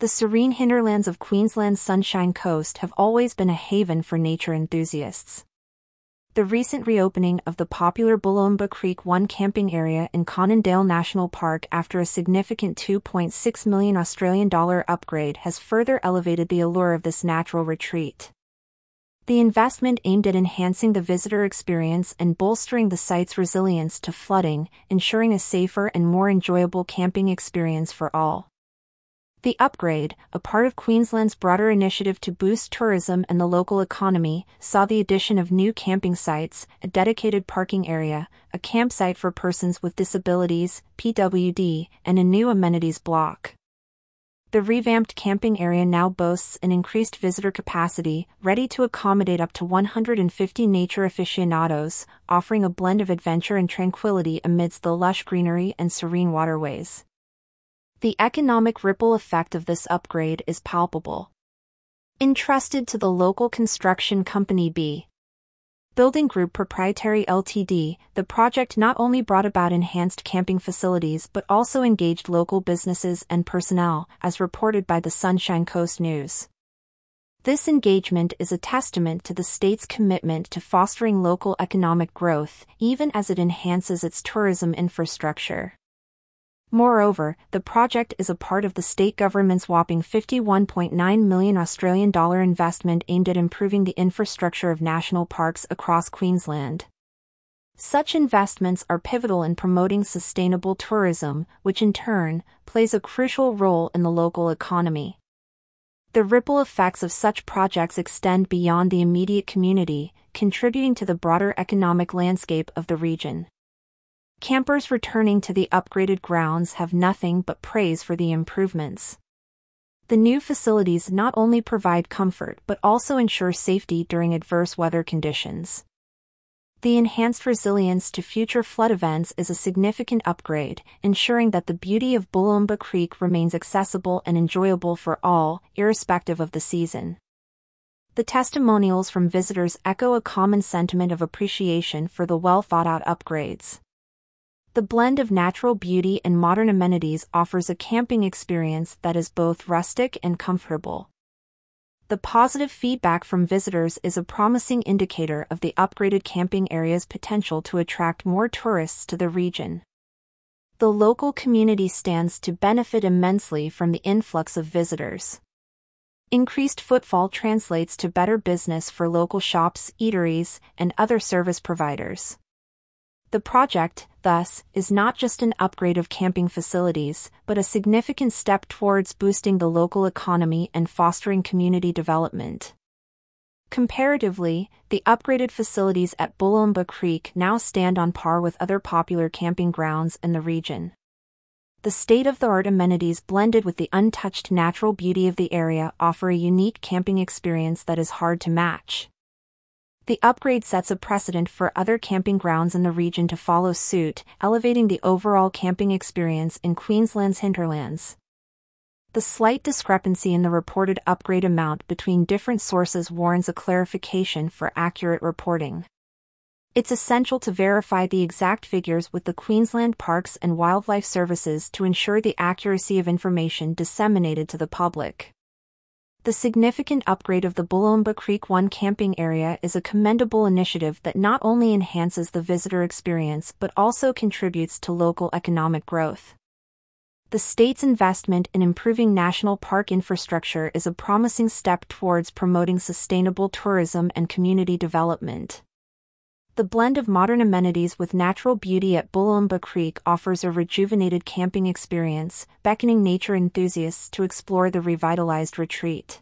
The serene hinterlands of Queensland's Sunshine Coast have always been a haven for nature enthusiasts. The recent reopening of the popular Booloumba Creek 1 camping area in Conondale National Park after a significant 2.6 million Australian dollar upgrade has further elevated the allure of this natural retreat. The investment aimed at enhancing the visitor experience and bolstering the site's resilience to flooding, ensuring a safer and more enjoyable camping experience for all. The upgrade, a part of Queensland's broader initiative to boost tourism and the local economy, saw the addition of new camping sites, a dedicated parking area, a campsite for persons with disabilities, PWD, and a new amenities block. The revamped camping area now boasts an increased visitor capacity, ready to accommodate up to 150 nature aficionados, offering a blend of adventure and tranquility amidst the lush greenery and serene waterways. The economic ripple effect of this upgrade is palpable. Entrusted to the local construction company B. Building Group Proprietary Ltd., the project not only brought about enhanced camping facilities but also engaged local businesses and personnel, as reported by the Sunshine Coast News. This engagement is a testament to the state's commitment to fostering local economic growth, even as it enhances its tourism infrastructure. Moreover, the project is a part of the state government's whopping 51.9 million Australian dollar investment aimed at improving the infrastructure of national parks across Queensland. Such investments are pivotal in promoting sustainable tourism, which in turn plays a crucial role in the local economy. The ripple effects of such projects extend beyond the immediate community, contributing to the broader economic landscape of the region. Campers returning to the upgraded grounds have nothing but praise for the improvements. The new facilities not only provide comfort but also ensure safety during adverse weather conditions. The enhanced resilience to future flood events is a significant upgrade, ensuring that the beauty of Booloumba Creek remains accessible and enjoyable for all, irrespective of the season. The testimonials from visitors echo a common sentiment of appreciation for the well thought out upgrades. The blend of natural beauty and modern amenities offers a camping experience that is both rustic and comfortable. The positive feedback from visitors is a promising indicator of the upgraded camping area's potential to attract more tourists to the region. The local community stands to benefit immensely from the influx of visitors. Increased footfall translates to better business for local shops, eateries, and other service providers. The project, thus, is not just an upgrade of camping facilities, but a significant step towards boosting the local economy and fostering community development. Comparatively, the upgraded facilities at Booloumba Creek now stand on par with other popular camping grounds in the region. The state-of-the-art amenities blended with the untouched natural beauty of the area offer a unique camping experience that is hard to match. The upgrade sets a precedent for other camping grounds in the region to follow suit, elevating the overall camping experience in Queensland's hinterlands. The slight discrepancy in the reported upgrade amount between different sources warrants a clarification for accurate reporting. It's essential to verify the exact figures with the Queensland Parks and Wildlife Services to ensure the accuracy of information disseminated to the public. The significant upgrade of the Booloumba Creek 1 camping area is a commendable initiative that not only enhances the visitor experience but also contributes to local economic growth. The state's investment in improving national park infrastructure is a promising step towards promoting sustainable tourism and community development. The blend of modern amenities with natural beauty at Booloumba Creek offers a rejuvenated camping experience, beckoning nature enthusiasts to explore the revitalized retreat.